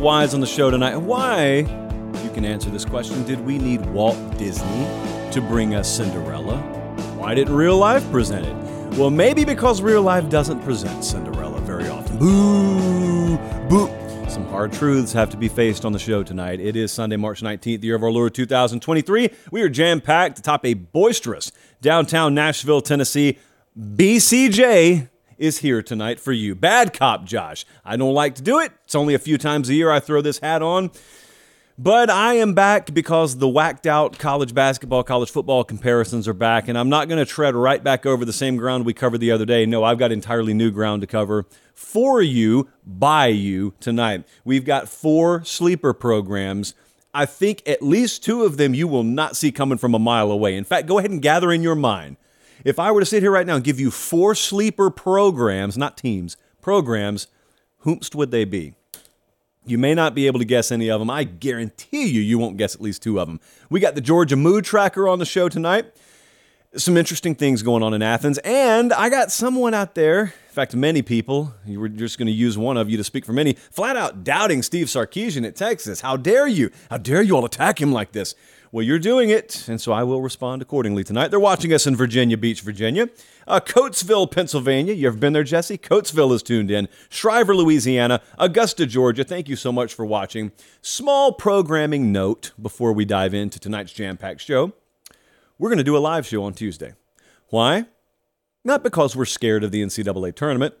Whys on the show tonight. Why? You can answer this question. Did we need Walt Disney to bring us Cinderella? Why didn't real life present it? Well, maybe because real life doesn't present Cinderella very often. Boo! Boo! Some hard truths have to be faced on the show tonight. It is Sunday, March 19th, the year of our Lord 2023. We are jam packed atop a boisterous downtown Nashville, Tennessee BCJ is here tonight for you. Bad cop Josh. I don't like to do it. It's only a few times a year I throw this hat on. But I am back because the whacked out college basketball, college football comparisons are back, and I'm not going to tread right back over the same ground we covered the other day. No, I've got entirely new ground to cover for you, by you tonight. We've got four sleeper programs. I think at least two of them you will not see coming from a mile away. In fact, go ahead and gather in your mind. If I were to sit here right now and give you four sleeper programs, not teams, programs, whomst would they be? You may not be able to guess any of them. I guarantee you, you won't guess at least two of them. We got the Georgia Mood Tracker on the show tonight. Some interesting things going on in Athens. And I got someone out there, in fact, many people, you were just going to use one of you to speak for many, flat out doubting Steve Sarkisian at Texas. How dare you? How dare you all attack him like this? Well, you're doing it, and so I will respond accordingly tonight. They're watching us in Virginia Beach, Virginia. Uh, Coatesville, Pennsylvania. You ever been there, Jesse? Coatesville is tuned in. Shriver, Louisiana. Augusta, Georgia. Thank you so much for watching. Small programming note before we dive into tonight's jam packed show. We're going to do a live show on Tuesday. Why? Not because we're scared of the NCAA tournament,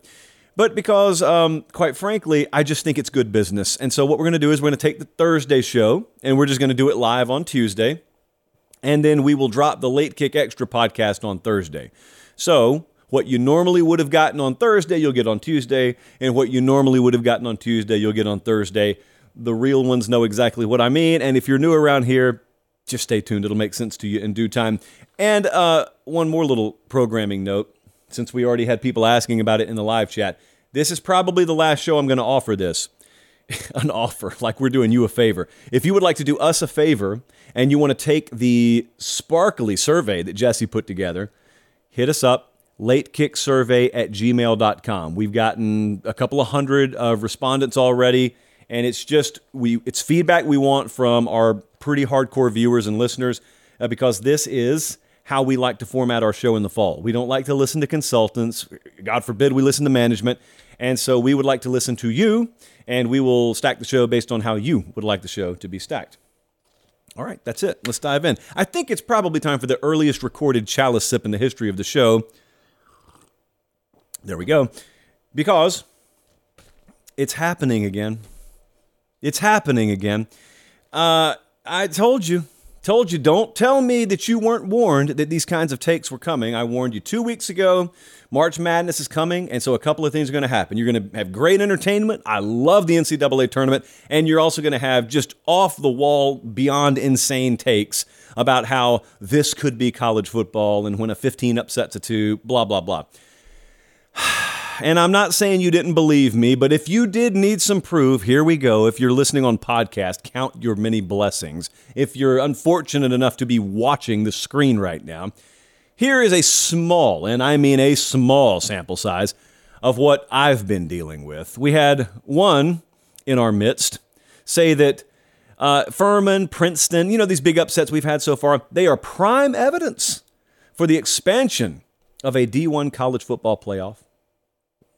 but because, um, quite frankly, I just think it's good business. And so, what we're going to do is we're going to take the Thursday show and we're just going to do it live on Tuesday. And then we will drop the Late Kick Extra podcast on Thursday. So, what you normally would have gotten on Thursday, you'll get on Tuesday. And what you normally would have gotten on Tuesday, you'll get on Thursday. The real ones know exactly what I mean. And if you're new around here, just stay tuned. It'll make sense to you in due time. And uh, one more little programming note since we already had people asking about it in the live chat. This is probably the last show I'm going to offer this. An offer, like we're doing you a favor. If you would like to do us a favor and you want to take the sparkly survey that Jesse put together, hit us up, latekicksurvey at gmail.com. We've gotten a couple of hundred of respondents already, and it's just we it's feedback we want from our pretty hardcore viewers and listeners uh, because this is how we like to format our show in the fall. We don't like to listen to consultants. God forbid we listen to management. And so we would like to listen to you, and we will stack the show based on how you would like the show to be stacked. All right, that's it. Let's dive in. I think it's probably time for the earliest recorded chalice sip in the history of the show. There we go. Because it's happening again. It's happening again. Uh, I told you Told you, don't tell me that you weren't warned that these kinds of takes were coming. I warned you two weeks ago. March Madness is coming, and so a couple of things are going to happen. You're going to have great entertainment. I love the NCAA tournament, and you're also going to have just off the wall, beyond insane takes about how this could be college football and when a 15 upsets a two, blah, blah, blah. And I'm not saying you didn't believe me, but if you did need some proof, here we go. If you're listening on podcast, count your many blessings. If you're unfortunate enough to be watching the screen right now, here is a small, and I mean a small sample size of what I've been dealing with. We had one in our midst say that uh, Furman, Princeton, you know, these big upsets we've had so far, they are prime evidence for the expansion of a D1 college football playoff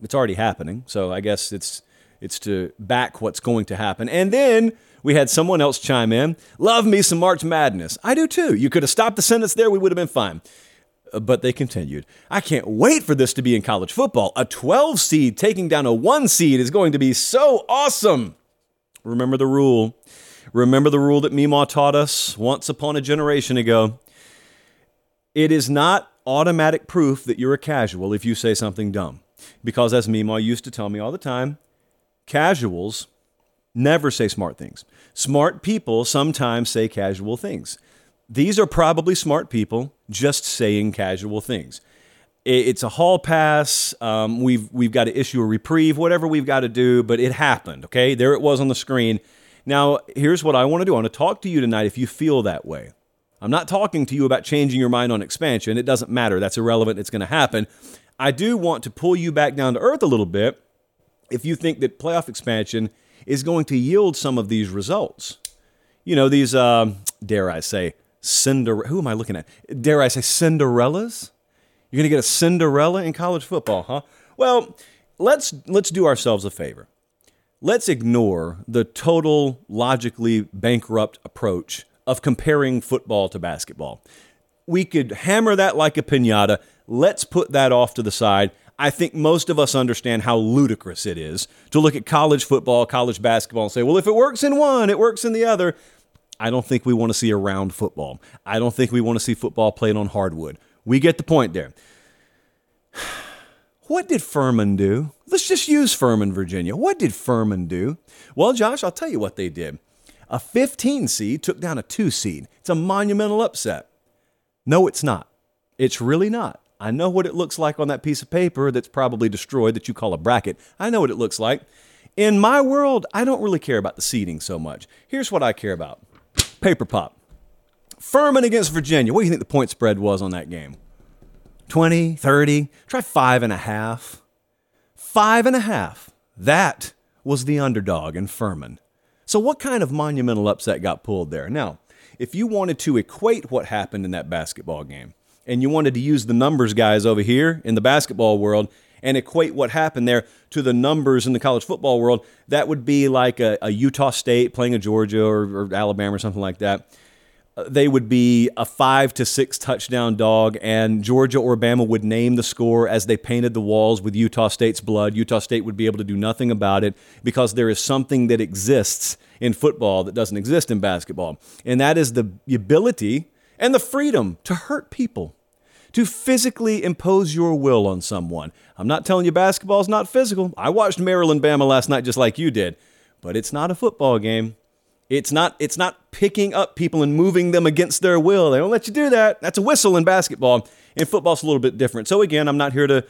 it's already happening. So I guess it's It's to back what's going to happen. And then we had someone else chime in. Love me some March Madness. I do too. You could have stopped the sentence there, we would have been fine. Uh, but they continued. I can't wait for this to be in college football. A 12 seed taking down a 1 seed is going to be so awesome. Remember the rule. Remember the rule that Meemaw taught us once upon a generation ago. It is not automatic proof that you're a casual if you say something dumb. Because as Meemaw used to tell me all the time, casuals never say smart things. Smart people sometimes say casual things. These are probably smart people just saying casual things. It's a hall pass. Um, we've we've got to issue a reprieve, whatever we've got to do. But it happened. Okay, there it was on the screen. Now here's what I want to do. I want to talk to you tonight. If you feel that way, I'm not talking to you about changing your mind on expansion. It doesn't matter. That's irrelevant. It's going to happen. I do want to pull you back down to earth a little bit. If you think that playoff expansion is going to yield some of these results. You know, these, um, dare I say, Cinder. Who am I looking at? Dare I say Cinderellas? You're going to get a Cinderella in college football, huh? Well, let's let's do ourselves a favor. Let's ignore the total logically bankrupt approach of comparing football to basketball. We could hammer that like a pinata. Let's put that off to the side I think most of us understand how ludicrous it is to look at college football, college basketball, and say, well, if it works in one, it works in the other. I don't think we want to see a round football. I don't think we want to see football played on hardwood. We get the point there. What did Furman do? Let's just use Furman, Virginia. What did Furman do? Well, Josh, I'll tell you what they did. A 15 seed took down a 2 seed. It's a monumental upset. No, it's not. It's really not. I know what it looks like on that piece of paper that's probably destroyed that you call a bracket. I know what it looks like. In my world, I don't really care about the seeding so much. Here's what I care about paper pop. Furman against Virginia. What do you think the point spread was on that game? 20, 30, try five and a half. Five and a half. That was the underdog in Furman. So, what kind of monumental upset got pulled there? Now, if you wanted to equate what happened in that basketball game, and you wanted to use the numbers guys over here in the basketball world and equate what happened there to the numbers in the college football world, that would be like a, a Utah State playing a Georgia or, or, Alabama or something like that. Uh, they would be a five to six touchdown dog, and Georgia or Bama would name the score as they painted the walls with Utah State's blood. Utah State would be able to do nothing about it because there is something that exists in football that doesn't exist in basketball, and that is the ability and the freedom to hurt people, to physically impose your will on someone. I'm not telling you basketball's not physical. I watched Maryland Bama last night just like you did, but it's not a football game. It's not it's not picking up people and moving them against their will. They don't let you do that. That's a whistle in basketball. In football's a little bit different. So again, I'm not here to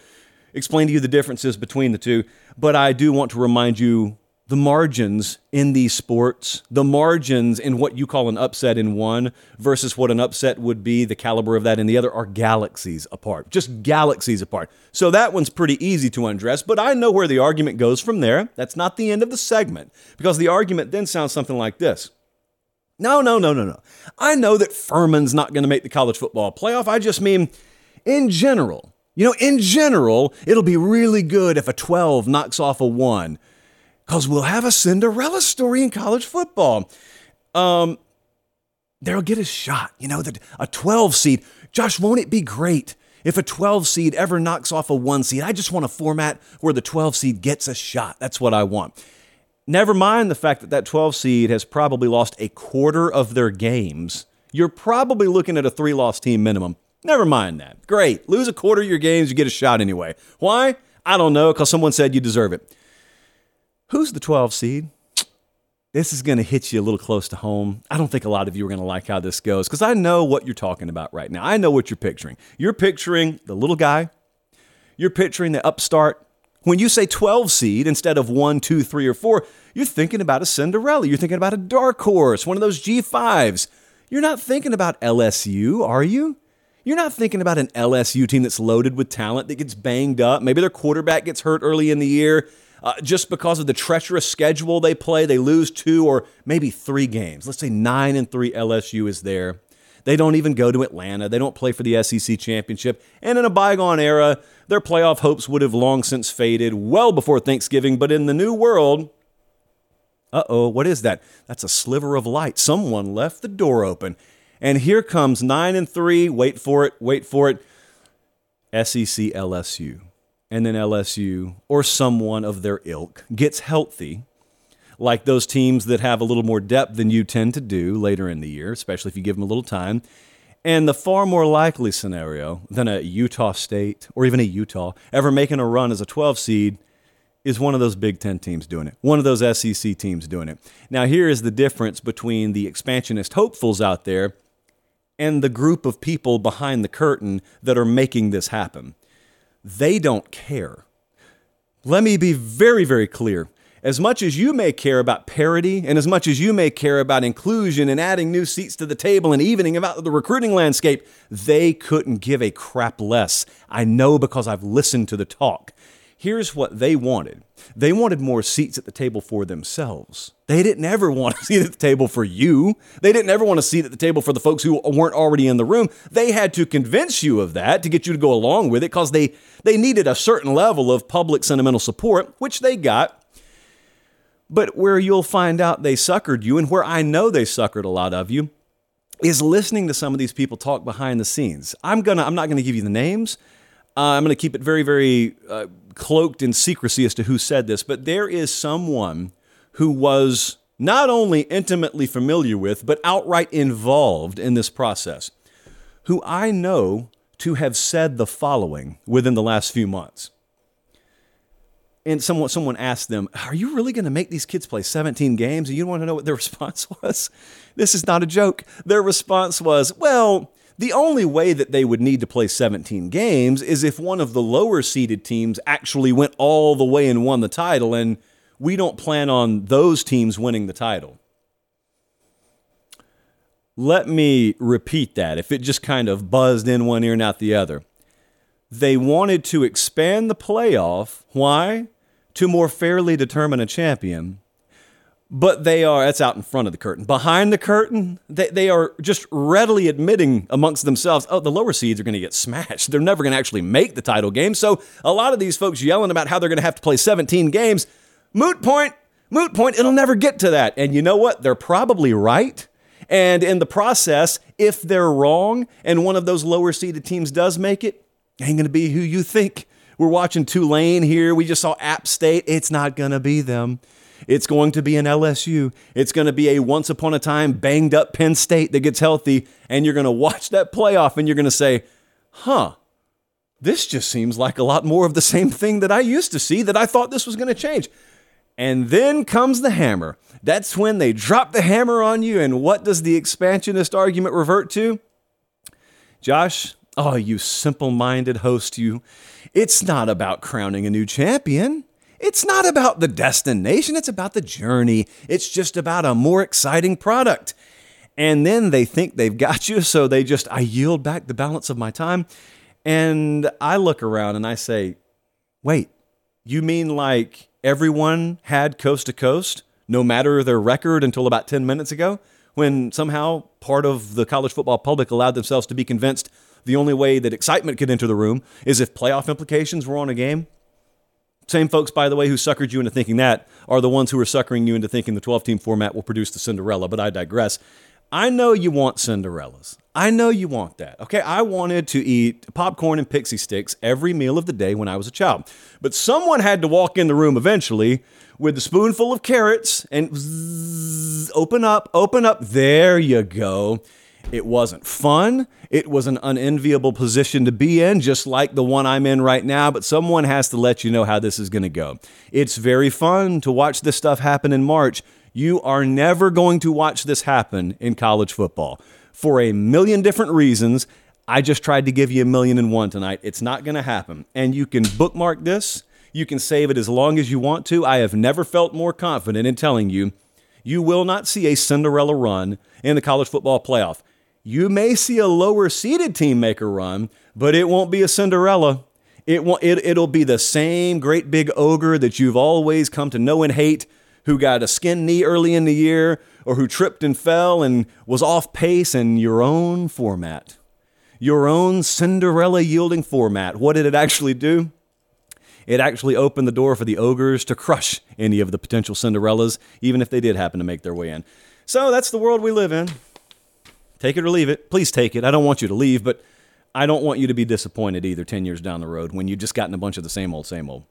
explain to you the differences between the two, but I do want to remind you the margins in these sports, the margins in what you call an upset in one versus what an upset would be, the caliber of that in the other, are galaxies apart, just galaxies apart. So that one's pretty easy to undress, but I know where the argument goes from there. That's not the end of the segment, because the argument then sounds something like this. No, no, no, no, no. I know that Furman's not going to make the college football playoff. I just mean, in general, you know, in general, it'll be really good if a 12 knocks off a 1 because we'll have a Cinderella story in college football. Um, they'll get a shot. You know, that a 12 seed. Josh, won't it be great if a 12 seed ever knocks off a one seed? I just want a format where the 12 seed gets a shot. That's what I want. Never mind the fact that that 12 seed has probably lost a quarter of their games. You're probably looking at a three loss team minimum. Never mind that. Great. Lose a quarter of your games, you get a shot anyway. Why? I don't know, because someone said you deserve it. Who's the 12 seed? This is going to hit you a little close to home. I don't think a lot of you are going to like how this goes because I know what you're talking about right now. I know what you're picturing. You're picturing the little guy, you're picturing the upstart. When you say 12 seed instead of 1, 2, or 4, you're thinking about a Cinderella. You're thinking about a dark horse, one of those G5s. You're not thinking about LSU, are you? You're not thinking about an LSU team that's loaded with talent that gets banged up. Maybe their quarterback gets hurt early in the year uh, just because of the treacherous schedule they play, they lose two or maybe three games. Let's say nine and three LSU is there. They don't even go to Atlanta. They don't play for the SEC championship. And in a bygone era, their playoff hopes would have long since faded well before Thanksgiving. But in the new world, uh oh, what is that? That's a sliver of light. Someone left the door open. And here comes 9 and 3. Wait for it, wait for it. SEC LSU. And then LSU or someone of their ilk gets healthy like those teams that have a little more depth than you tend to do later in the year, especially if you give them a little time. And the far more likely scenario than a Utah State or even a Utah ever making a run as a 12 seed is one of those Big Ten teams doing it, one of those SEC teams doing it. Now, here is the difference between the expansionist hopefuls out there and the group of people behind the curtain that are making this happen. They don't care. Let me be very, very clear as much as you may care about parity and as much as you may care about inclusion and adding new seats to the table and evening about the recruiting landscape, they couldn't give a crap less. I know because I've listened to the talk. Here's what they wanted they wanted more seats at the table for themselves. They didn't ever want a seat at the table for you. They didn't ever want a seat at the table for the folks who weren't already in the room. They had to convince you of that to get you to go along with it because they, they needed a certain level of public sentimental support, which they got but where you'll find out they suckered you, and where I know they suckered a lot of you, is listening to some of these people talk behind the scenes. I'm gonna, I'm not gonna give you the names. Uh, I'm gonna keep it very, very uh, cloaked in secrecy as to who said this. But there is someone who was not only intimately familiar with, but outright involved in this process, who I know to have said the following within the last few months and someone someone asked them, "Are you really going to make these kids play 17 games?" And you want to know what their response was? This is not a joke. Their response was, "Well, the only way that they would need to play 17 games is if one of the lower seeded teams actually went all the way and won the title, and we don't plan on those teams winning the title." Let me repeat that if it just kind of buzzed in one ear and out the other. They wanted to expand the playoff. Why? To more fairly determine a champion. But they are, that's out in front of the curtain. Behind the curtain, they, they are just readily admitting amongst themselves, oh, the lower seeds are going to get smashed. They're never going to actually make the title game. So a lot of these folks yelling about how they're going to have to play 17 games, moot point, moot point, it'll never get to that. And you know what? They're probably right. And in the process, if they're wrong and one of those lower seeded teams does make it, ain't going to be who you think. We're watching Tulane here. We just saw App State. It's not going to be them. It's going to be an LSU. It's going to be a once upon a time banged up Penn State that gets healthy. And you're going to watch that playoff and you're going to say, huh, this just seems like a lot more of the same thing that I used to see that I thought this was going to change. And then comes the hammer. That's when they drop the hammer on you. And what does the expansionist argument revert to? Josh, Oh, you simple minded host, you. It's not about crowning a new champion. It's not about the destination, it's about the journey. It's just about a more exciting product. And then they think they've got you, so they just, I yield back the balance of my time. And I look around and I say, wait, you mean like everyone had coast to coast, no matter their record until about 10 minutes ago, when somehow part of the college football public allowed themselves to be convinced the only way that excitement could enter the room is if playoff implications were on a game. Same folks, by the way, who suckered you into thinking that are the ones who are suckering you into thinking the 12 team format will produce the Cinderella, but I digress. I know you want Cinderellas. I know you want that. Okay, I wanted to eat popcorn and pixie sticks every meal of the day when I was a child. But someone had to walk in the room eventually with a spoonful of carrots and zzz, open up, open up. There you go. It wasn't fun. It was an unenviable position to be in, just like the one I'm in right now, but someone has to let you know how this is going to go. It's very fun to watch this stuff happen in March. You are never going to watch this happen in college football for a million different reasons. I just tried to give you a million and one tonight. It's not going to happen. And you can bookmark this. You can save it as long as you want to. I have never felt more confident in telling you you will not see a Cinderella run in the college football playoff. You may see a lower seeded team make a run, but it won't be a Cinderella. It won't, it, it'll be the same great big ogre that you've always come to know and hate who got a skin knee early in the year or who tripped and fell and was off pace in your own format. Your own Cinderella yielding format. What did it actually do? It actually opened the door for the ogres to crush any of the potential Cinderellas, even if they did happen to make their way in. So that's the world we live in. Take it or leave it. Please take it. I don't want you to leave, but I don't want you to be disappointed either 10 years down the road when you've just gotten a bunch of the same old, same old.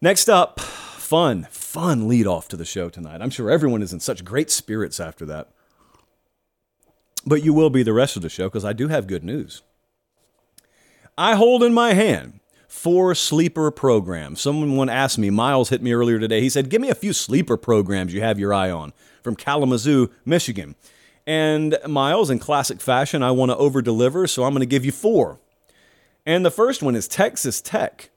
Next up, fun, fun lead off to the show tonight. I'm sure everyone is in such great spirits after that. But you will be the rest of the show because I do have good news. I hold in my hand four sleeper programs. Someone asked me, Miles hit me earlier today. He said, Give me a few sleeper programs you have your eye on from Kalamazoo, Michigan. And Miles, in classic fashion, I want to over deliver, so I'm going to give you four. And the first one is Texas Tech.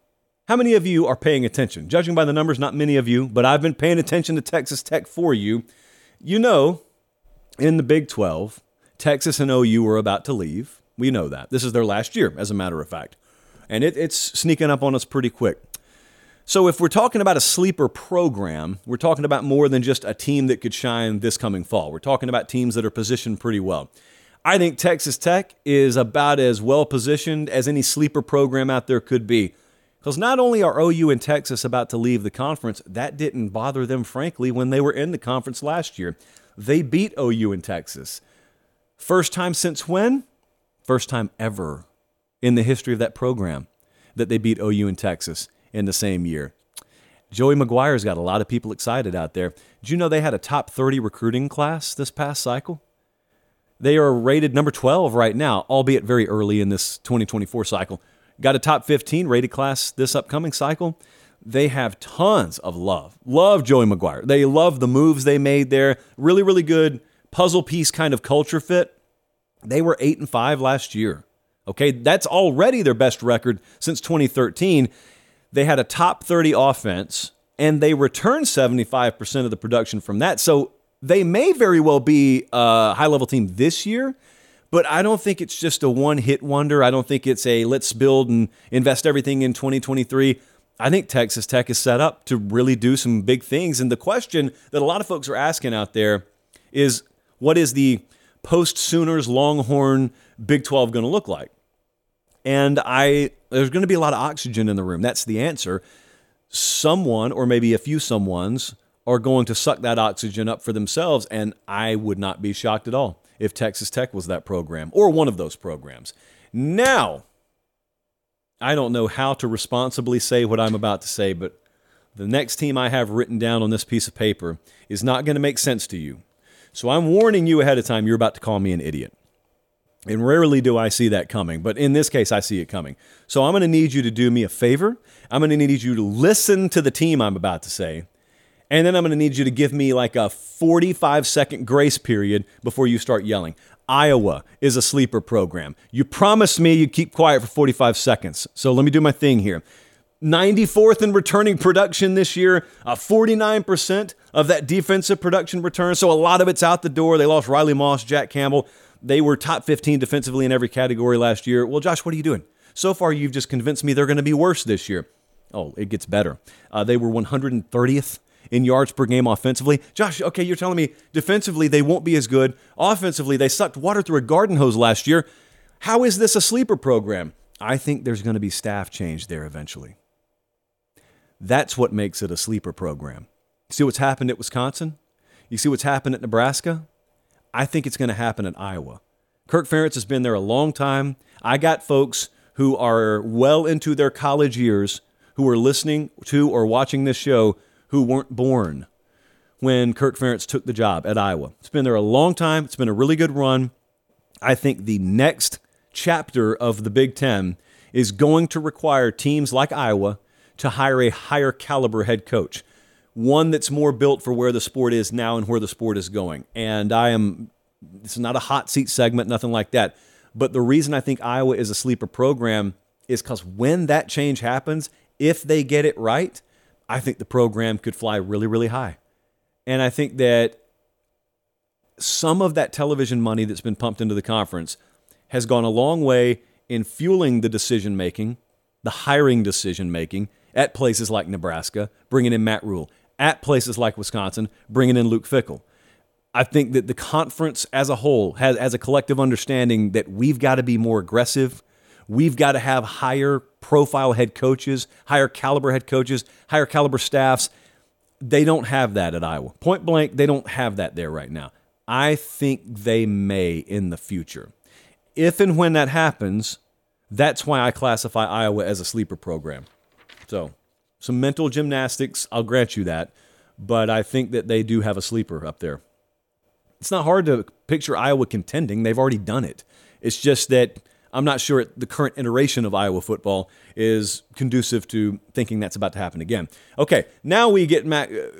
How many of you are paying attention? Judging by the numbers, not many of you, but I've been paying attention to Texas Tech for you. You know, in the Big 12, Texas and OU were about to leave. We know that. This is their last year, as a matter of fact. And it, it's sneaking up on us pretty quick. So, if we're talking about a sleeper program, we're talking about more than just a team that could shine this coming fall. We're talking about teams that are positioned pretty well. I think Texas Tech is about as well positioned as any sleeper program out there could be. Because not only are OU and Texas about to leave the conference, that didn't bother them, frankly, when they were in the conference last year. They beat OU and Texas. First time since when? First time ever in the history of that program that they beat OU and Texas in the same year. Joey McGuire's got a lot of people excited out there. Did you know they had a top 30 recruiting class this past cycle? They are rated number 12 right now, albeit very early in this 2024 cycle got a top 15 rated class this upcoming cycle. They have tons of love. Love Joey McGuire. They love the moves they made there. Really, really good puzzle piece kind of culture fit. They were 8 and 5 last year. Okay, that's already their best record since 2013. They had a top 30 offense and they returned 75% of the production from that. So they may very well be a high level team this year, but I don't think it's just a one hit wonder. I don't think it's a let's build and invest everything in 2023. I think Texas Tech is set up to really do some big things. And the question that a lot of folks are asking out there is what is the post Sooners Longhorn Big 12 going to look like? And I there's going to be a lot of oxygen in the room. That's the answer. Someone or maybe a few someones are going to suck that oxygen up for themselves and I would not be shocked at all if Texas Tech was that program or one of those programs. Now, I don't know how to responsibly say what I'm about to say, but the next team I have written down on this piece of paper is not going to make sense to you. So I'm warning you ahead of time, you're about to call me an idiot. And rarely do I see that coming, but in this case, I see it coming. So I'm going to need you to do me a favor. I'm going to need you to listen to the team I'm about to say and then I'm going to need you to give me like a 45 second grace period before you start yelling. Iowa is a sleeper program. You promised me you'd keep quiet for 45 seconds. So let me do my thing here. 94th in returning production this year, uh, 49% of that defensive production return. So a lot of it's out the door. They lost Riley Moss, Jack Campbell. They were top 15 defensively in every category last year. Well, Josh, what are you doing? So far, you've just convinced me they're going to be worse this year. Oh, it gets better. Uh, they were 130th in yards per game offensively. Josh, okay, you're telling me defensively they won't be as good. Offensively, they sucked water through a garden hose last year. How is this a sleeper program? I think there's going to be staff change there eventually. That's what makes it a sleeper program. See what's happened at Wisconsin? You see what's happened at Nebraska? I think it's going to happen at Iowa. Kirk Ferentz has been there a long time. I got folks who are well into their college years who are listening to or watching this show who weren't born when Kirk Ferentz took the job at Iowa. It's been there a long time. It's been a really good run. I think the next chapter of the Big Ten is going to require teams like Iowa to hire a higher caliber head coach, one that's more built for where the sport is now and where the sport is going. And I am, is not a hot seat segment, nothing like that. But the reason I think Iowa is a sleeper program is because when that change happens, if they get it right, I think the program could fly really, really high. And I think that some of that television money that's been pumped into the conference has gone a long way in fueling the decision making, the hiring decision making at places like Nebraska, bringing in Matt Rhule. At places like Wisconsin, bringing in Luke Fickell. I think that the conference as a whole has, as a collective understanding that we've got to be more aggressive. We've got to have higher profile head coaches, higher caliber head coaches, higher caliber staffs. They don't have that at Iowa. Point blank, they don't have that there right now. I think they may in the future. If and when that happens, that's why I classify Iowa as a sleeper program. So, some mental gymnastics, I'll grant you that, but I think that they do have a sleeper up there. It's not hard to picture Iowa contending. They've already done it. It's just that I'm not sure the current iteration of Iowa football is conducive to thinking that's about to happen again. Okay, now we get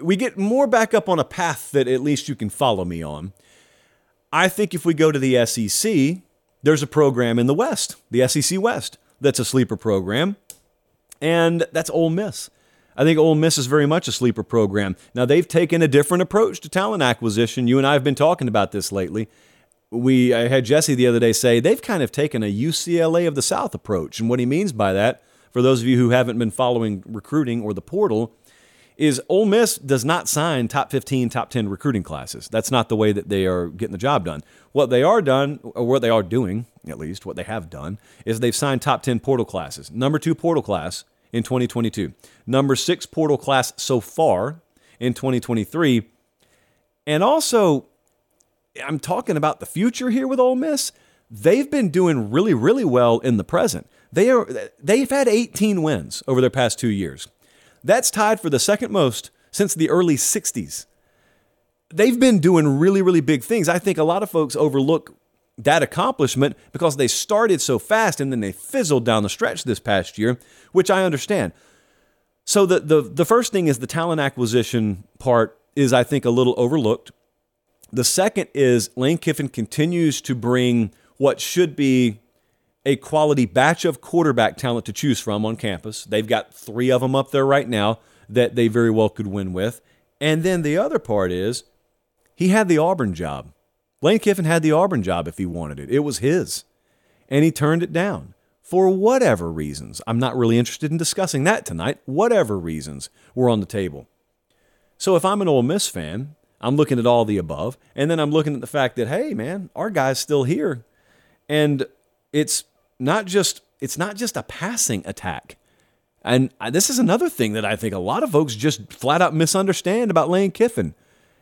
we get more back up on a path that at least you can follow me on. I think if we go to the SEC, there's a program in the West, the SEC West, that's a sleeper program, and that's Ole Miss. I think Ole Miss is very much a sleeper program. Now, they've taken a different approach to talent acquisition. You and I have been talking about this lately. We I had Jesse the other day say they've kind of taken a UCLA of the South approach. And what he means by that, for those of you who haven't been following recruiting or the portal, is Ole Miss does not sign top 15, top 10 recruiting classes. That's not the way that they are getting the job done. What they are done, or what they are doing, at least what they have done, is they've signed top 10 portal classes. Number two portal class in 2022, number six portal class so far in 2023. And also, I'm talking about the future here with Ole Miss. They've been doing really, really well in the present. They are they've had 18 wins over their past two years. That's tied for the second most since the early 60s. They've been doing really, really big things. I think a lot of folks overlook that accomplishment because they started so fast and then they fizzled down the stretch this past year, which I understand. So the the the first thing is the talent acquisition part is I think a little overlooked. The second is Lane Kiffin continues to bring what should be a quality batch of quarterback talent to choose from on campus. They've got 3 of them up there right now that they very well could win with. And then the other part is he had the Auburn job. Lane Kiffin had the Auburn job if he wanted it. It was his. And he turned it down for whatever reasons. I'm not really interested in discussing that tonight. Whatever reasons were on the table. So if I'm an Ole Miss fan, I'm looking at all the above, and then I'm looking at the fact that hey, man, our guy's still here, and it's not just it's not just a passing attack. And this is another thing that I think a lot of folks just flat out misunderstand about Lane Kiffin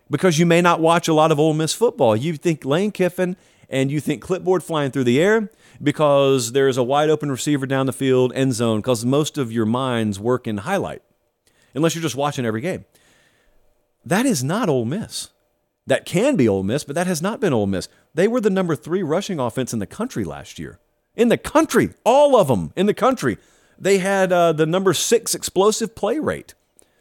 because you may not watch a lot of Ole Miss football. You think Lane Kiffin and you think clipboard flying through the air because there's a wide open receiver down the field, end zone, because most of your minds work in highlight, unless you're just watching every game. That is not Ole Miss. That can be Ole Miss, but that has not been Ole Miss. They were the number three rushing offense in the country last year. In the country, all of them in the country. They had uh, the number six explosive play rate.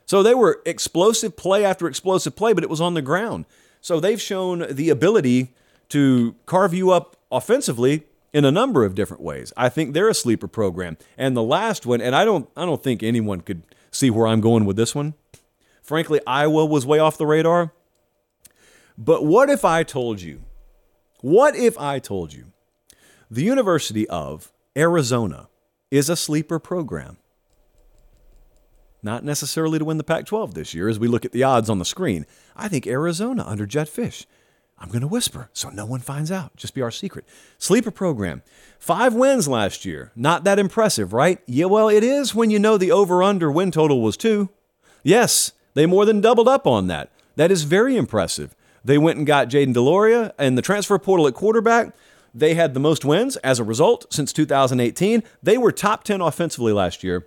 So they were explosive play after explosive play, but it was on the ground. So they've shown the ability to carve you up offensively in a number of different ways. I think they're a sleeper program. And the last one, and I don't I don't think anyone could see where I'm going with this one. Frankly, Iowa was way off the radar. But what if I told you? What if I told you the University of Arizona is a sleeper program? not necessarily to win the Pac 12 this year as we look at the odds on the screen. I think Arizona under Jedd Fisch. I'm going to whisper so no one finds out. Just be our secret. Sleeper program. Five wins last year. Not that impressive, right? Yeah, well, it is when you know the over under win total was two. Yes, they more than doubled up on that. That is very impressive. They went and got Jayden de Laura and the transfer portal at quarterback. They had the most wins as a result since 2018. They were top 10 offensively last year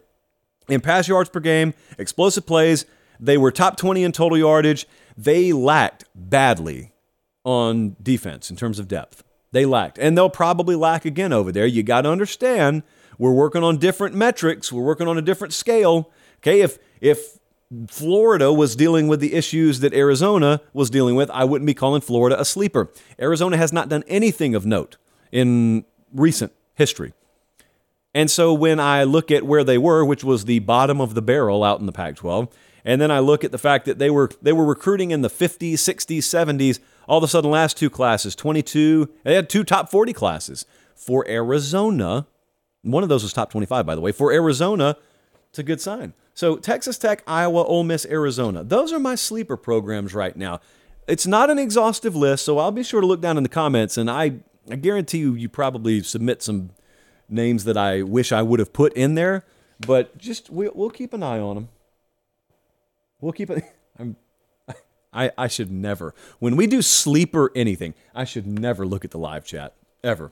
in pass yards per game, explosive plays. They were top 20 in total yardage. They lacked badly on defense in terms of depth. They lacked, and they'll probably lack again over there. You got to understand, we're working on different metrics. We're working on a different scale. Okay, if if Florida was dealing with the issues that Arizona was dealing with, I wouldn't be calling Florida a sleeper. Arizona has not done anything of note in recent history. And so when I look at where they were, which was the bottom of the barrel out in the Pac 12, and then I look at the fact that they were they were recruiting in the 50s, 60s, 70s, all of a sudden last two classes, 22, they had two top 40 classes. For Arizona, one of those was top 25 by the way. For Arizona, it's a good sign. So Texas Tech, Iowa, Ole Miss, Arizona. Those are my sleeper programs right now. It's not an exhaustive list, so I'll be sure to look down in the comments, and I, I guarantee you, you probably submit some names that I wish I would have put in there, but just we, we'll keep an eye on them. We'll keep it. I'm, I, I should never, when we do sleeper anything, I should never look at the live chat, ever.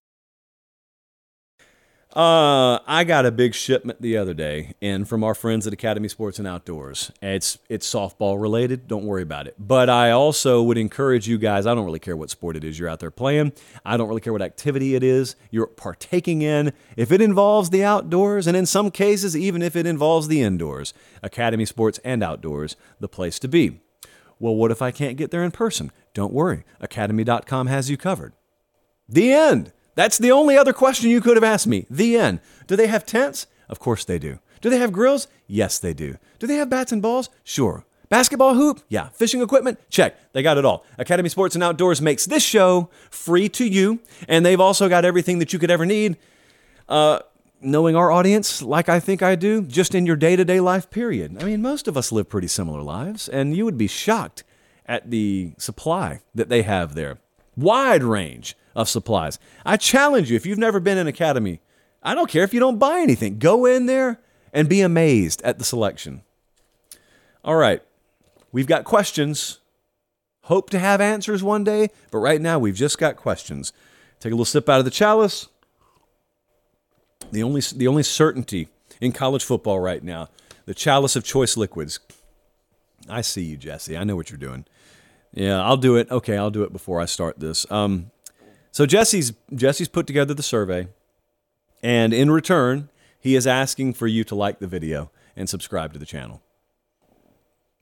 Uh, I got a big shipment the other day in from our friends at Academy Sports and Outdoors. It's it's softball related. Don't worry about it. But I also would encourage you guys. I don't really care what sport it is you're out there playing. I don't really care what activity it is you're partaking in. If it involves the outdoors, and in some cases even if it involves the indoors, Academy Sports and Outdoors, the place to be. Well, what if I can't get there in person? Don't worry. Academy.com has you covered. The end. That's the only other question you could have asked me. The end. Do they have tents? Of course they do. Do they have grills? Yes, they do. Do they have bats and balls? Sure. Basketball hoop? Yeah. Fishing equipment? Check. They got it all. Academy Sports and Outdoors makes this show free to you, and they've also got everything that you could ever need. Uh, knowing our audience like I think I do, just in your day to day life, period. I mean, most of us live pretty similar lives, and you would be shocked at the supply that they have there. Wide range of supplies. I challenge you, if you've never been in Academy, I don't care if you don't buy anything, go in there and be amazed at the selection. All right, we've got questions. Hope to have answers one day, but right now we've just got questions. Take a little sip out of the chalice. The only, the only certainty in college football right now, the chalice of choice liquids. I see you, Jesse. I know what you're doing. Yeah, I'll do it. Okay, I'll do it before I start this. Um, so Jesse's Jesse's put together the survey, and in return, he is asking for you to like the video and subscribe to the channel.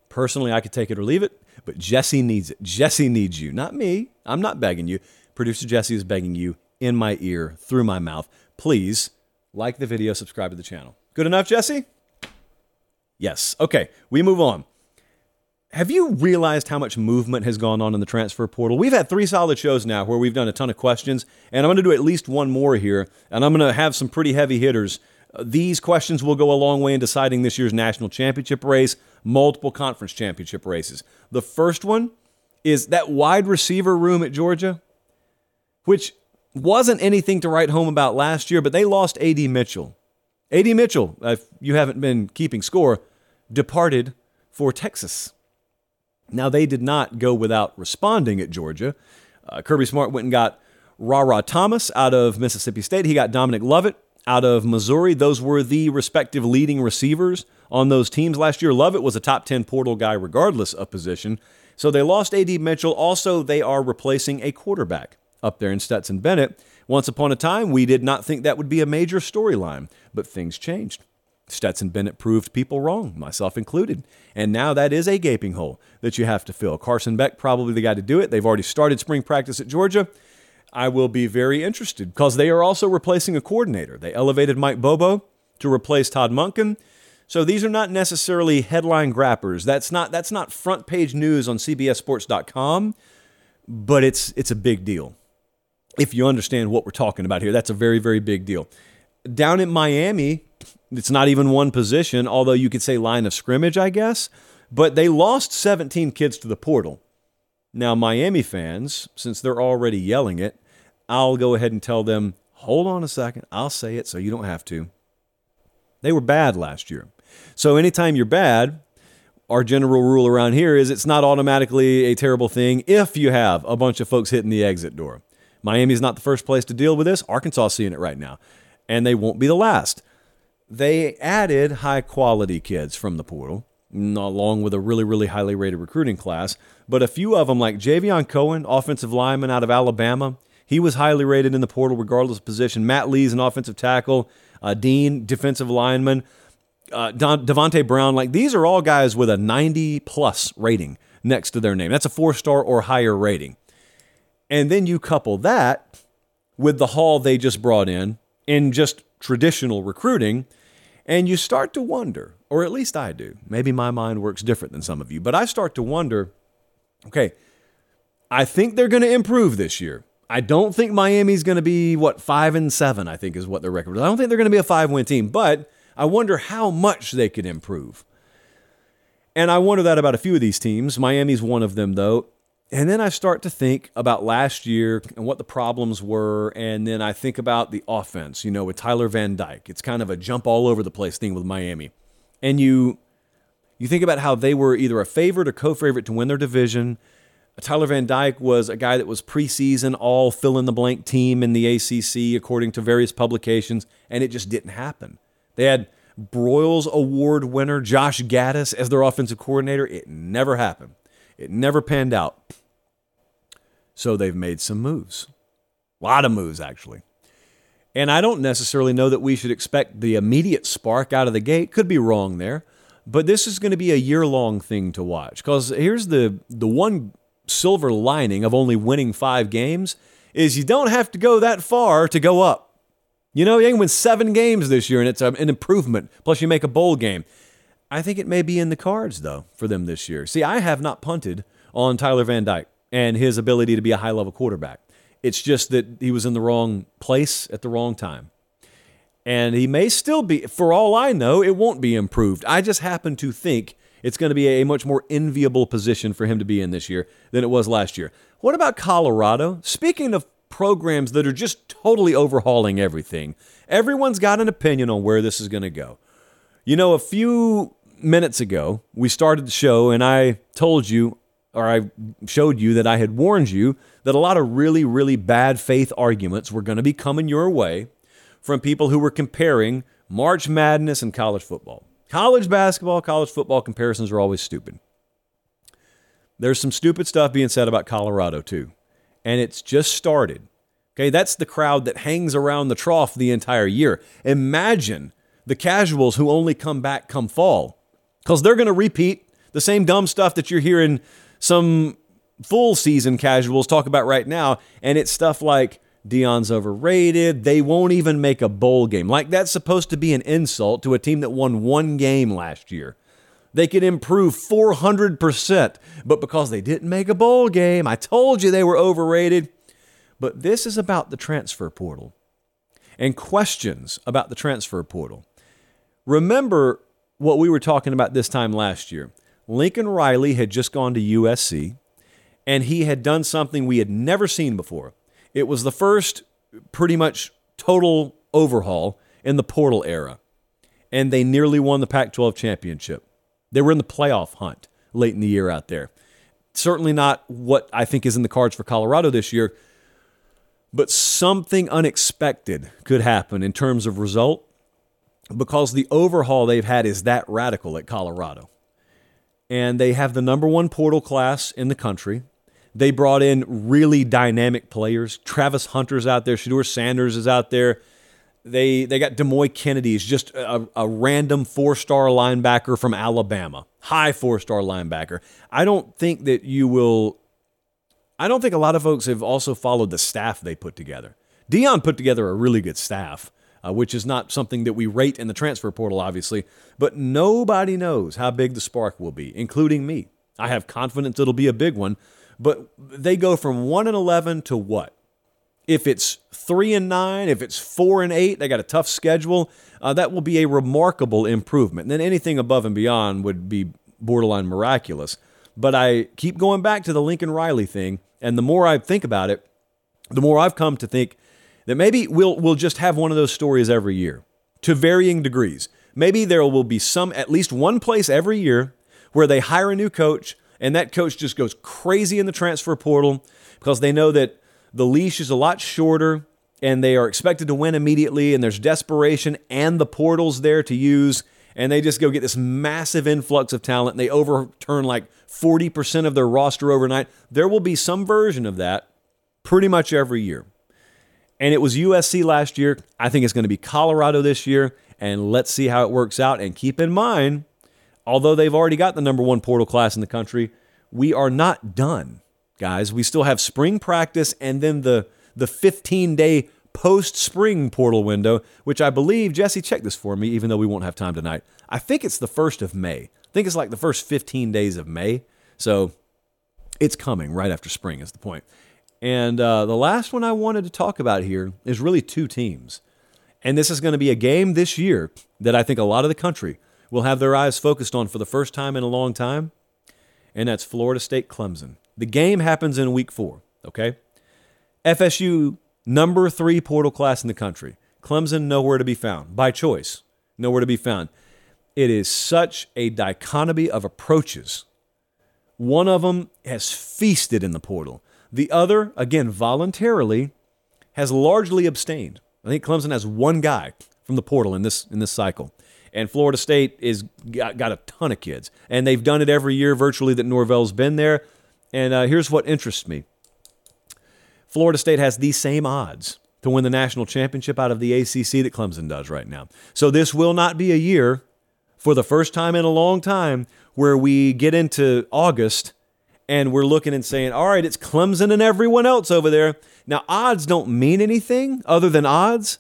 Personally, I could take it or leave it, but Jesse needs it. Jesse needs you, not me. I'm not begging you. Producer Jesse is begging you in my ear, through my mouth. Please like the video, subscribe to the channel. Good enough, Jesse? Yes. Okay, we move on. Have you realized how much movement has gone on in the transfer portal? We've had three solid shows now where we've done a ton of questions, and I'm going to do at least one more here, and I'm going to have some pretty heavy hitters. Uh, these questions will go a long way in deciding this year's national championship race, multiple conference championship races. The first one is that wide receiver room at Georgia, which wasn't anything to write home about last year, but they lost A.D. Mitchell. A.D. Mitchell, if you haven't been keeping score, departed for Texas. Now, they did not go without responding at Georgia. Uh, Kirby Smart went and got Rara Thomas out of Mississippi State. He got Dominic Lovett out of Missouri. Those were the respective leading receivers on those teams last year. Lovett was a top 10 portal guy, regardless of position. So they lost A.D. Mitchell. Also, they are replacing a quarterback up there in Stetson Bennett. Once upon a time, we did not think that would be a major storyline, but things changed. Stetson Bennett proved people wrong, myself included. And now that is a gaping hole that you have to fill. Carson Beck, probably the guy to do it. They've already started spring practice at Georgia. I will be very interested because they are also replacing a coordinator. They elevated Mike Bobo to replace Todd Monken. So these are not necessarily headline grappers. That's not that's not front page news on CBSSports.com, but it's it's a big deal. If you understand what we're talking about here, that's a very very big deal. Down in Miami, it's not even one position, although you could say line of scrimmage, I guess. But they lost 17 kids to the portal. Now, Miami fans, since they're already yelling it, I'll go ahead and tell them, hold on a second. I'll say it so you don't have to. They were bad last year. So anytime you're bad, our general rule around here is it's not automatically a terrible thing if you have a bunch of folks hitting the exit door. Miami's not the first place to deal with this. Arkansas is seeing it right now, and they won't be the last. They added high quality kids from the portal, along with a really, really highly rated recruiting class. But a few of them, like Javion Cohen, offensive lineman out of Alabama, he was highly rated in the portal regardless of position. Matt Lee's an offensive tackle. Uh, Dean, defensive lineman. Uh, Don, Devontae Brown, like these are all guys with a 90 plus rating next to their name. That's a four star or higher rating. And then you couple that with the haul they just brought in in just traditional recruiting, and you start to wonder, or at least I do. Maybe my mind works different than some of you, but I start to wonder okay, I think they're going to improve this year. I don't think Miami's going to be what five and seven. I think is what their record is. I don't think they're going to be a five win team, but I wonder how much they could improve. And I wonder that about a few of these teams. Miami's one of them, though. And then I start to think about last year and what the problems were. And then I think about the offense, you know, with Tyler Van Dyke. It's kind of a jump all over the place thing with Miami. And you you think about how they were either a favorite or co-favorite to win their division. Tyler Van Dyke was a guy that was preseason all fill in the blank team in the ACC according to various publications, and it just didn't happen. They had Broyles Award winner Josh Gattis as their offensive coordinator. It never happened. It never panned out. So they've made some moves. A lot of moves, actually. And I don't necessarily know that we should expect the immediate spark out of the gate. Could be wrong there. But this is going to be a year long thing to watch. Because here's the, the one silver lining of only winning five games is you don't have to go that far to go up. You know, you can win seven games this year and it's an improvement. Plus, you make a bowl game. I think it may be in the cards, though, for them this year. See, I have not punted on Tyler Van Dyke and his ability to be a high level quarterback. It's just that he was in the wrong place at the wrong time. And he may still be, for all I know, it won't be improved. I just happen to think it's going to be a much more enviable position for him to be in this year than it was last year. What about Colorado? Speaking of programs that are just totally overhauling everything, everyone's got an opinion on where this is going to go. You know, a few minutes ago, we started the show and I told you, or I showed you that I had warned you that a lot of really, really bad faith arguments were going to be coming your way from people who were comparing March Madness and college football. College basketball, college football comparisons are always stupid. There's some stupid stuff being said about Colorado, too. And it's just started. Okay, that's the crowd that hangs around the trough the entire year. Imagine the casuals who only come back come fall because they're going to repeat the same dumb stuff that you're hearing some full season casuals talk about right now. And it's stuff like, Deion's overrated. They won't even make a bowl game. Like that's supposed to be an insult to a team that won one game last year. They could improve 400%, but because they didn't make a bowl game, I told you they were overrated. But this is about the transfer portal and questions about the transfer portal. Remember what we were talking about this time last year. Lincoln Riley had just gone to USC, and he had done something we had never seen before. It was the first pretty much total overhaul in the portal era. And they nearly won the Pac 12 championship. They were in the playoff hunt late in the year out there. Certainly not what I think is in the cards for Colorado this year, but something unexpected could happen in terms of result because the overhaul they've had is that radical at Colorado. And they have the number one portal class in the country. They brought in really dynamic players. Travis Hunter's out there. Shedeur Sanders is out there. They they got Demouy Kennedy's just a, a random four star linebacker from Alabama, high four star linebacker. I don't think that you will. I don't think a lot of folks have also followed the staff they put together. Deion put together a really good staff, uh, which is not something that we rate in the transfer portal, obviously. But nobody knows how big the spark will be, including me. I have confidence it'll be a big one but they go from 1 and 11 to what? If it's 3 and 9, if it's 4 and 8, they got a tough schedule. Uh, that will be a remarkable improvement. And then anything above and beyond would be borderline miraculous. But I keep going back to the Lincoln Riley thing, and the more I think about it, the more I've come to think that maybe we'll we'll just have one of those stories every year to varying degrees. Maybe there will be some, at least one place every year where they hire a new coach and that coach just goes crazy in the transfer portal because they know that the leash is a lot shorter and they are expected to win immediately and there's desperation and the portal's there to use and they just go get this massive influx of talent and they overturn like 40% of their roster overnight. There will be some version of that pretty much every year. And it was USC last year. I think it's going to be Colorado this year. And let's see how it works out. And keep in mind, although they've already got the number one portal class in the country, we are not done, guys. We still have spring practice and then the, the 15 day post spring portal window, which I believe, Jesse, check this for me, even though we won't have time tonight. I think it's the 1st of May. I think it's like the first 15 days of May. So it's coming right after spring, is the point. And uh, the last one I wanted to talk about here is really two teams. And this is going to be a game this year that I think a lot of the country will have their eyes focused on for the first time in a long time. And that's Florida State Clemson. The game happens in week four, okay? FSU, number three portal class in the country. Clemson, nowhere to be found by choice, nowhere to be found. It is such a dichotomy of approaches. One of them has feasted in the portal. The other, again, voluntarily, has largely abstained. I think Clemson has one guy from the portal in this in this cycle. And Florida State is got, got a ton of kids. And they've done it every year virtually that Norvell's been there. And uh, here's what interests me. Florida State has the same odds to win the national championship out of the ACC that Clemson does right now. So this will not be a year for the first time in a long time where we get into August and we're looking and saying, all right, it's Clemson and everyone else over there. Now, odds don't mean anything other than odds,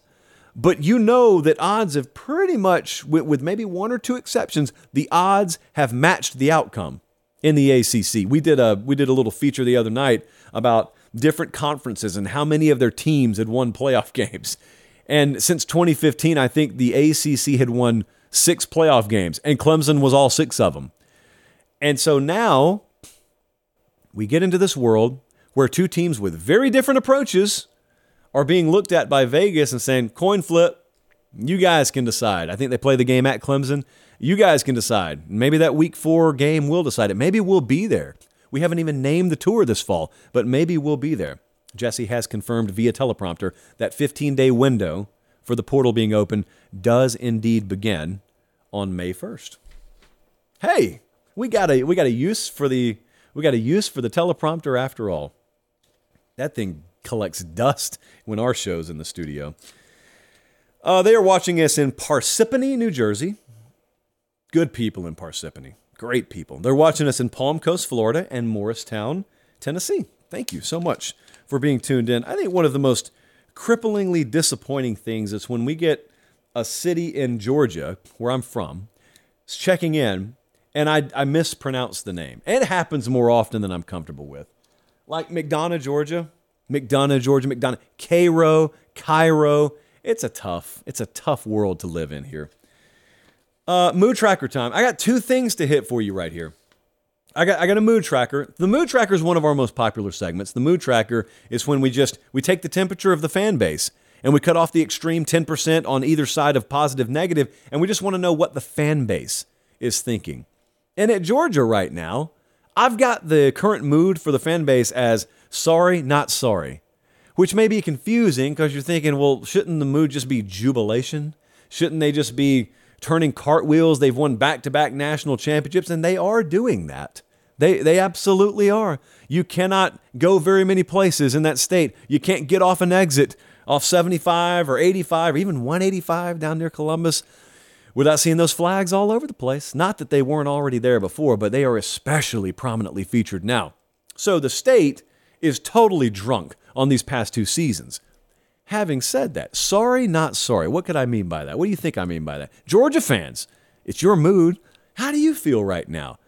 but you know that odds have pretty much, with, maybe one or two exceptions, the odds have matched the outcome in the ACC. We did a we did a little feature the other night about different conferences and how many of their teams had won playoff games. And since 2015, I think the ACC had won six playoff games, and Clemson was all six of them. And so now we get into this world where two teams with very different approaches are being looked at by Vegas and saying, coin flip, you guys can decide. I think they play the game at Clemson. You guys can decide. Maybe that week four game will decide it. Maybe we'll be there. We haven't even named the tour this fall, but maybe we'll be there. Jesse has confirmed via teleprompter that 15 day window for the portal being open does indeed begin on May 1st. Hey, we got a we got a use for the we got a use for the teleprompter after all. That thing collects dust when our show's in the studio. Uh, they are watching us in Parsippany, New Jersey. Good people in Parsippany. Great people. They're watching us in Palm Coast, Florida, and Morristown, Tennessee. Thank you so much for being tuned in. I think one of the most cripplingly disappointing things is when we get a city in Georgia, where I'm from, checking in and I, I mispronounce the name. It happens more often than I'm comfortable with. Like McDonough, Georgia, McDonough, Georgia, McDonough, Cairo, Cairo. It's a tough, it's a tough world to live in here. Uh, mood tracker time. I got two things to hit for you right here. I got, I got a mood tracker. The mood tracker is one of our most popular segments. The mood tracker is when we just we take the temperature of the fan base and we cut off the extreme 10% on either side of positive negative and we just want to know what the fan base is thinking. And at Georgia right now, I've got the current mood for the fan base as sorry, not sorry, which may be confusing because you're thinking, well, shouldn't the mood just be jubilation? Shouldn't they just be turning cartwheels? They've won back to back national championships, and they are doing that. They, they absolutely are. You cannot go very many places in that state. You can't get off an exit off 75 or 85 or even 185 down near Columbus without seeing those flags all over the place. Not that they weren't already there before, but they are especially prominently featured now. So the state is totally drunk on these past two seasons. Having said that, sorry, not sorry. What could I mean by that? What do you think I mean by that? Georgia fans, it's your mood. How do you feel right now?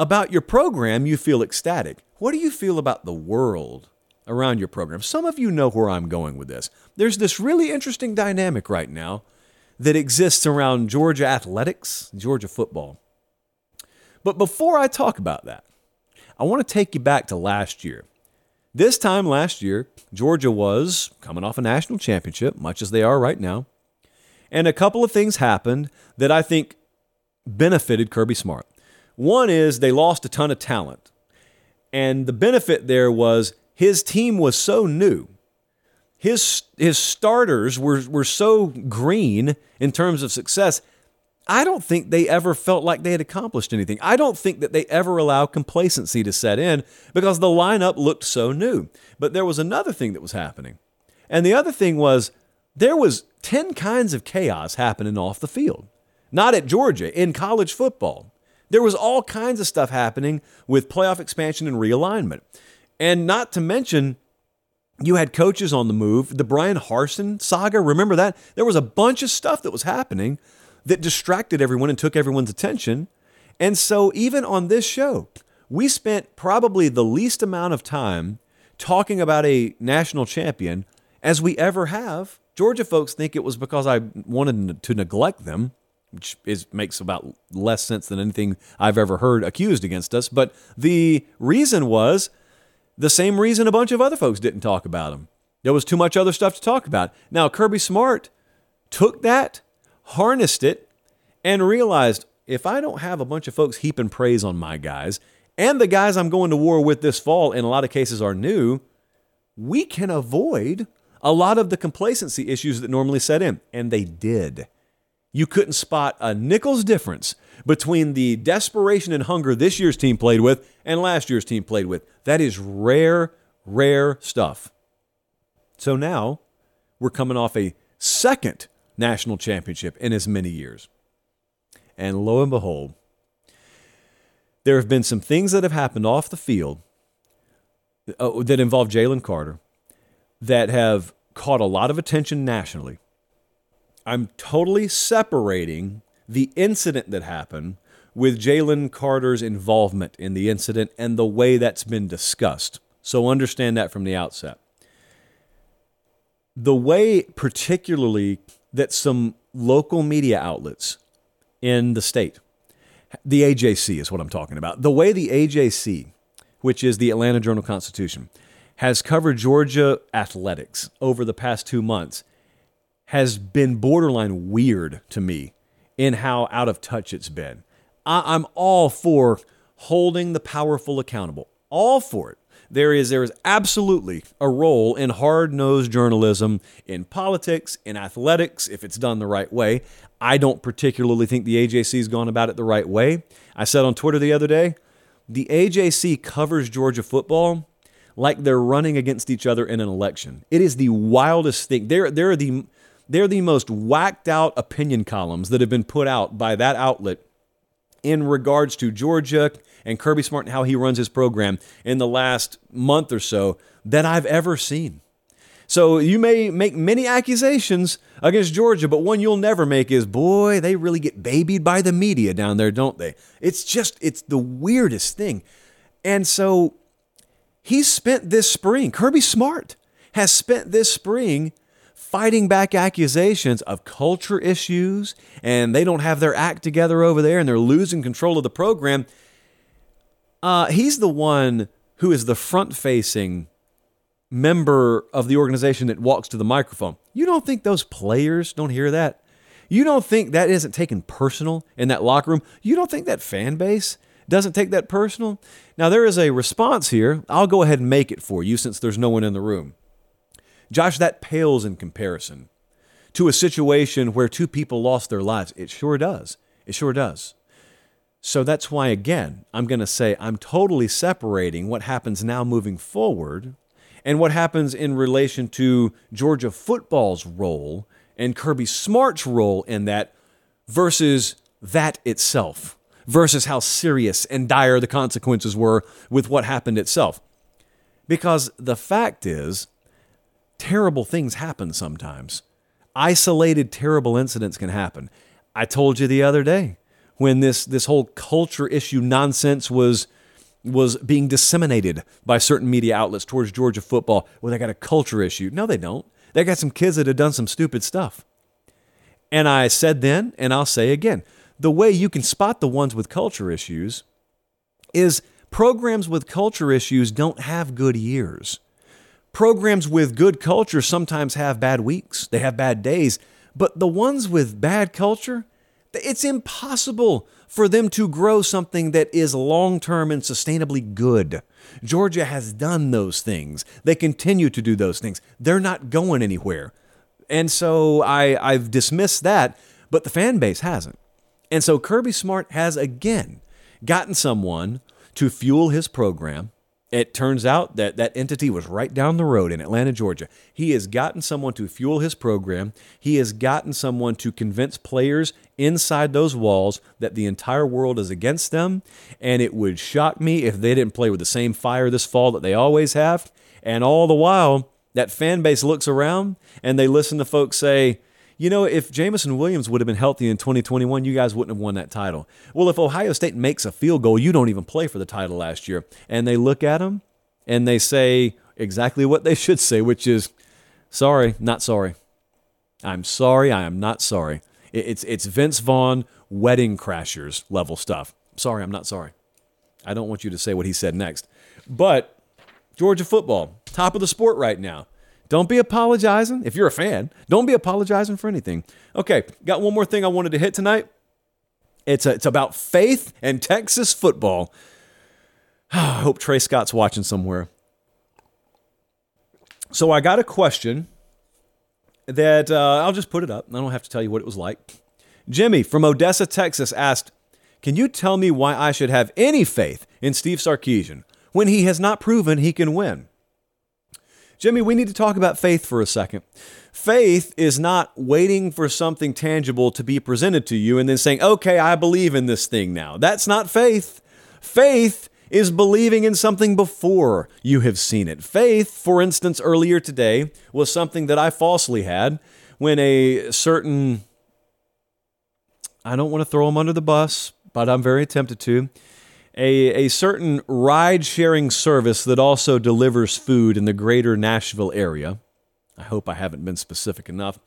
About your program, you feel ecstatic. What do you feel about the world around your program? Some of you know where I'm going with this. There's this really interesting dynamic right now that exists around Georgia athletics, Georgia football. But before I talk about that, I want to take you back to last year. This time last year, Georgia was coming off a national championship, much as they are right now. And a couple of things happened that I think benefited Kirby Smart. One is they lost a ton of talent. And the benefit there was his team was so new. His, his starters were, were so green in terms of success. I don't think they ever felt like they had accomplished anything. I don't think that they ever allowed complacency to set in because the lineup looked so new. But there was another thing that was happening. And the other thing was there was 10 kinds of chaos happening off the field. Not at Georgia, in college football. There was all kinds of stuff happening with playoff expansion and realignment. And not to mention, you had coaches on the move. The Brian Harsin saga, remember that? There was a bunch of stuff that was happening that distracted everyone and took everyone's attention. And so, even on this show, we spent probably the least amount of time talking about a national champion as we ever have. Georgia folks think it was because I wanted to neglect them, which is makes about less sense than anything I've ever heard accused against us. But the reason was the same reason a bunch of other folks didn't talk about them. There was too much other stuff to talk about. Now Kirby Smart took that, harnessed it, and realized if I don't have a bunch of folks heaping praise on my guys, and the guys I'm going to war with this fall in a lot of cases are new, we can avoid a lot of the complacency issues that normally set in. And they did. You couldn't spot a nickel's difference between the desperation and hunger this year's team played with and last year's team played with. That is rare, rare stuff. So now we're coming off a second national championship in as many years. And lo and behold, there have been some things that have happened off the field uh, that involve Jalen Carter that have caught a lot of attention nationally. I'm totally separating the incident that happened with Jalen Carter's involvement in the incident and the way that's been discussed. So understand that from the outset. The way, particularly, that some local media outlets in the state, the AJC is what I'm talking about, the way the AJC, which is the Atlanta Journal Constitution, has covered Georgia athletics over the past two months has been borderline weird to me in how out of touch it's been. I- am all for holding the powerful accountable, all for it. There is there is absolutely a role in hard-nosed journalism in politics, in athletics, if it's done the right way. I don't particularly think the AJC's gone about it the right way. I said on Twitter the other day, the AJC covers Georgia football like they're running against each other in an election. It is the wildest thing. They're, they're, the, they're the most whacked out opinion columns that have been put out by that outlet in regards to Georgia and Kirby Smart and how he runs his program in the last month or so that I've ever seen. So you may make many accusations against Georgia, but one you'll never make is, boy, they really get babied by the media down there, don't they? It's just, it's the weirdest thing. And so he spent this spring, Kirby Smart has spent this spring fighting back accusations of culture issues and they don't have their act together over there and they're losing control of the program. Uh, he's the one who is the front facing member of the organization that walks to the microphone. You don't think those players don't hear that? You don't think that isn't taken personal in that locker room? You don't think that fan base doesn't take that personal. Now, there is a response here. I'll go ahead and make it for you since there's no one in the room. Josh, that pales in comparison to a situation where two people lost their lives. It sure does. It sure does. So that's why, again, I'm going to say I'm totally separating what happens now moving forward and what happens in relation to Georgia football's role and Kirby Smart's role in that versus that itself versus how serious and dire the consequences were with what happened itself. Because the fact is, terrible things happen sometimes. Isolated, terrible incidents can happen. I told you the other day when this, this whole culture issue nonsense was, was being disseminated by certain media outlets towards Georgia football, Well, they got a culture issue. No, they don't. They got some kids that have done some stupid stuff. And I said then, and I'll say again the way you can spot the ones with culture issues is programs with culture issues don't have good years. Programs with good culture sometimes have bad weeks, they have bad days, But the ones with bad culture, it's impossible for them to grow something that is long term and sustainably good. Georgia has done those things. They continue to do those things. They're not going anywhere. And so I, I've dismissed that, but the fan base hasn't. And so Kirby Smart has again gotten someone to fuel his program. It turns out that that entity was right down the road in Atlanta, Georgia. He has gotten someone to fuel his program. He has gotten someone to convince players inside those walls that the entire world is against them. And it would shock me if they didn't play with the same fire this fall that they always have. And all the while, that fan base looks around and they listen to folks say, you know, if Jameson Williams would have been healthy in 2021, you guys wouldn't have won that title. Well, if Ohio State makes a field goal, you don't even play for the title last year. And they look at him and they say exactly what they should say, which is, sorry, not sorry. I'm sorry, I am not sorry. It's, it's Vince Vaughn wedding crashers level stuff. Sorry, I'm not sorry. I don't want you to say what he said next. But Georgia football, top of the sport right now. Don't be apologizing. If you're a fan, don't be apologizing for anything. Okay, got one more thing I wanted to hit tonight. It's, a, it's about faith and Texas football. I hope Trey Scott's watching somewhere. So I got a question that uh, I'll just put it up. I don't have to tell you what it was like. Jimmy from Odessa, Texas asked, Can you tell me why I should have any faith in Steve Sarkisian when he has not proven he can win? Jimmy, we need to talk about faith for a second. Faith is not waiting for something tangible to be presented to you and then saying, okay, I believe in this thing now. That's not faith. Faith is believing in something before you have seen it. Faith, for instance, earlier today was something that I falsely had when a certain, I don't want to throw him under the bus, but I'm very tempted to a, a certain ride sharing service that also delivers food in the greater Nashville area. I hope I haven't been specific enough.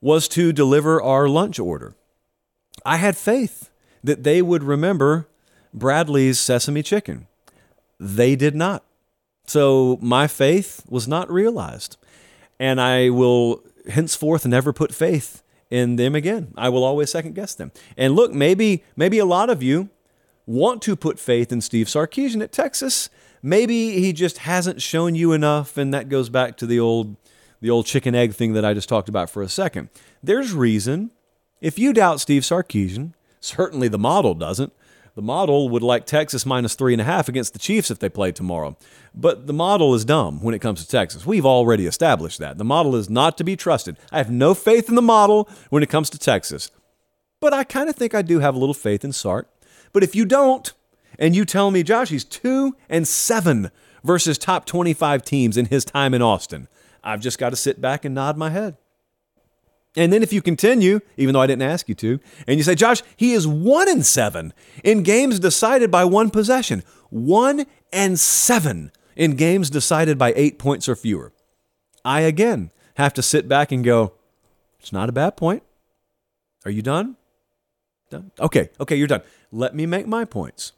Was to deliver our lunch order. I had faith that they would remember Bradley's sesame chicken. They did not. So my faith was not realized. And I will henceforth never put faith in them again. I will always second guess them. And look, maybe maybe a lot of you want to put faith in Steve Sarkisian at Texas. Maybe he just hasn't shown you enough, and that goes back to the old the old chicken egg thing that I just talked about for a second. There's reason. If you doubt Steve Sarkisian, certainly the model doesn't. The model would like Texas minus three and a half against the Chiefs if they played tomorrow. But the model is dumb when it comes to Texas. We've already established that. The model is not to be trusted. I have no faith in the model when it comes to Texas. But I kind of think I do have a little faith in Sark. But if you don't, and you tell me, Josh, he's two and seven versus top 25 teams in his time in Austin, I've just got to sit back and nod my head. And then if you continue, even though I didn't ask you to, and you say, Josh, he is one and seven in games decided by one possession, one and seven in games decided by eight points or fewer. I again have to sit back and go, it's not a bad point. Are you done? Done? Okay, okay, you're done. Let me make my points.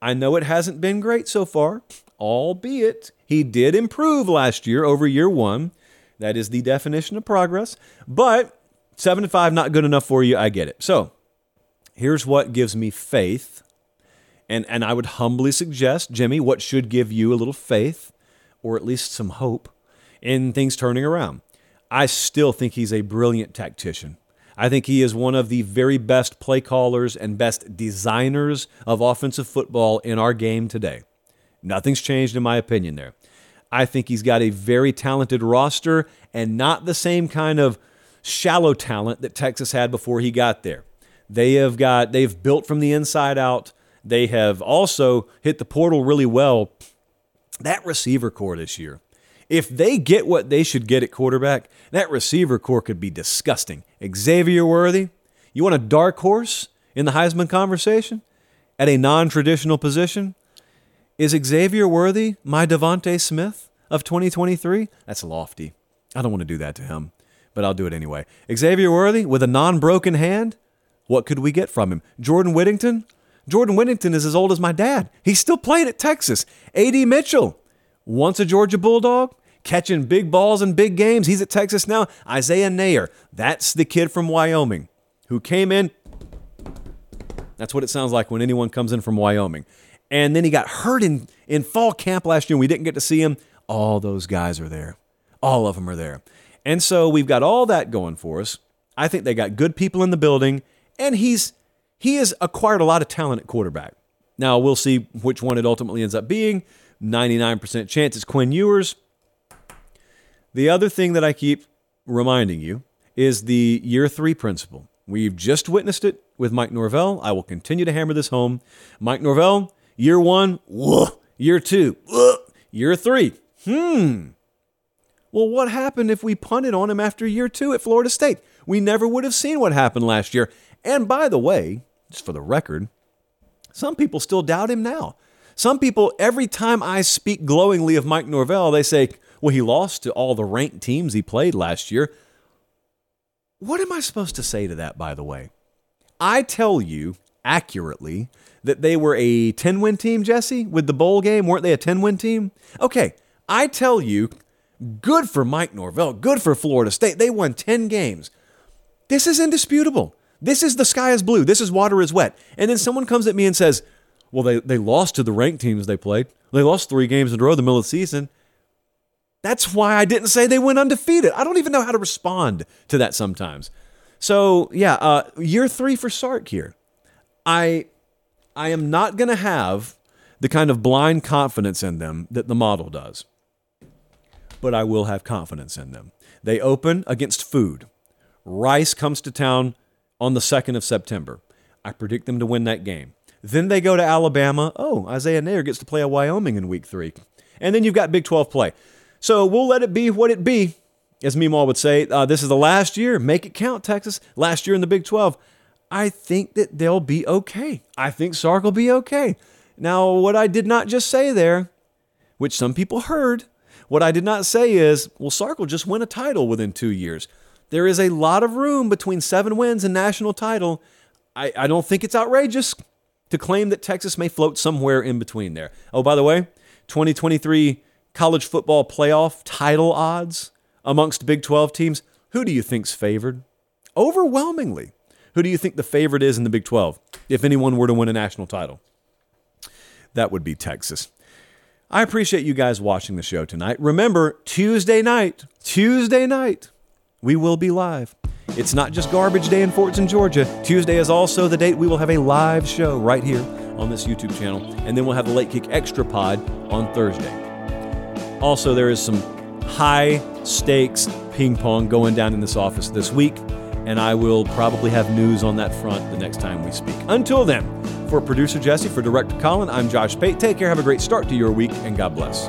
I know it hasn't been great so far, albeit he did improve last year over year one. That is the definition of progress. But seven to five, not good enough for you. I get it. So here's what gives me faith. And, and I would humbly suggest, Jimmy, what should give you a little faith or at least some hope in things turning around. I still think he's a brilliant tactician. I think he is one of the very best play callers and best designers of offensive football in our game today. Nothing's changed in my opinion there. I think he's got a very talented roster and not the same kind of shallow talent that Texas had before he got there. They have got they've built from the inside out. They have also hit the portal really well. That receiver corps this year if they get what they should get at quarterback, that receiver corps could be disgusting. Xavier Worthy, you want a dark horse in the Heisman conversation at a non traditional position? Is Xavier Worthy my DeVonta Smith of 2023? That's lofty. I don't want to do that to him, but I'll do it anyway. Xavier Worthy with a non broken hand? What could we get from him? Jordan Whittington? Jordan Whittington is as old as my dad. He's still playing at Texas. A.D. Mitchell, once a Georgia Bulldog, catching big balls in big games. He's at Texas now. Isaiah Neyor, that's the kid from Wyoming who came in. That's what it sounds like when anyone comes in from Wyoming. And then he got hurt in, in fall camp last year and we didn't get to see him. All those guys are there. All of them are there. And so we've got all that going for us. I think they got good people in the building, and he's he has acquired a lot of talent at quarterback. Now we'll see which one it ultimately ends up being. 99% chance it's Quinn Ewers. The other thing that I keep reminding you is the year three principle. We've just witnessed it with Mike Norvell. I will continue to hammer this home. Mike Norvell, year one, whoa. year two, whoa. year three, hmm. Well, what happened if we punted on him after year two at Florida State? We never would have seen what happened last year. And by the way, just for the record, some people still doubt him now. Some people, every time I speak glowingly of Mike Norvell, they say, well, he lost to all the ranked teams he played last year. What am I supposed to say to that, by the way? I tell you accurately that they were a 10 win team, Jesse, with the bowl game. Weren't they a 10 win team? Okay, I tell you, good for Mike Norvell, good for Florida State. They won 10 games. This is indisputable. This is the sky is blue. This is water is wet. And then someone comes at me and says, well, they, they lost to the ranked teams they played. They lost three games in a row in the middle of the season. That's why I didn't say they went undefeated. I don't even know how to respond to that sometimes. So yeah, uh, year three for Sark here. I I am not going to have the kind of blind confidence in them that the model does, but I will have confidence in them. They open against food. Rice comes to town on the 2nd of September. I predict them to win that game. Then they go to Alabama. Oh, Isaiah Neyor gets to play a Wyoming in week three. And then you've got Big 12 play. So we'll let it be what it be. As Meemaw would say, uh, this is the last year. Make it count, Texas. Last year in the Big 12. I think that they'll be okay. I think Sark will be okay. Now, what I did not just say there, which some people heard, what I did not say is, well, Sark will just win a title within two years. There is a lot of room between seven wins and national title. I, I don't think it's outrageous to claim that Texas may float somewhere in between there. Oh, by the way, 2023 college football playoff title odds amongst Big 12 teams, who do you think's favored? Overwhelmingly. Who do you think the favorite is in the Big 12 if anyone were to win a national title? That would be Texas. I appreciate you guys watching the show tonight. Remember, Tuesday night, Tuesday night, we will be live. It's not just garbage day in Fortson, Georgia. Tuesday is also the date we will have a live show right here on this YouTube channel, and then we'll have the Late Kick Extra Pod on Thursday. Also, there is some high stakes ping pong going down in this office this week, and I will probably have news on that front the next time we speak. Until then, for producer Jesse, for director Colin, I'm Josh Pate. Take care, have a great start to your week, and God bless.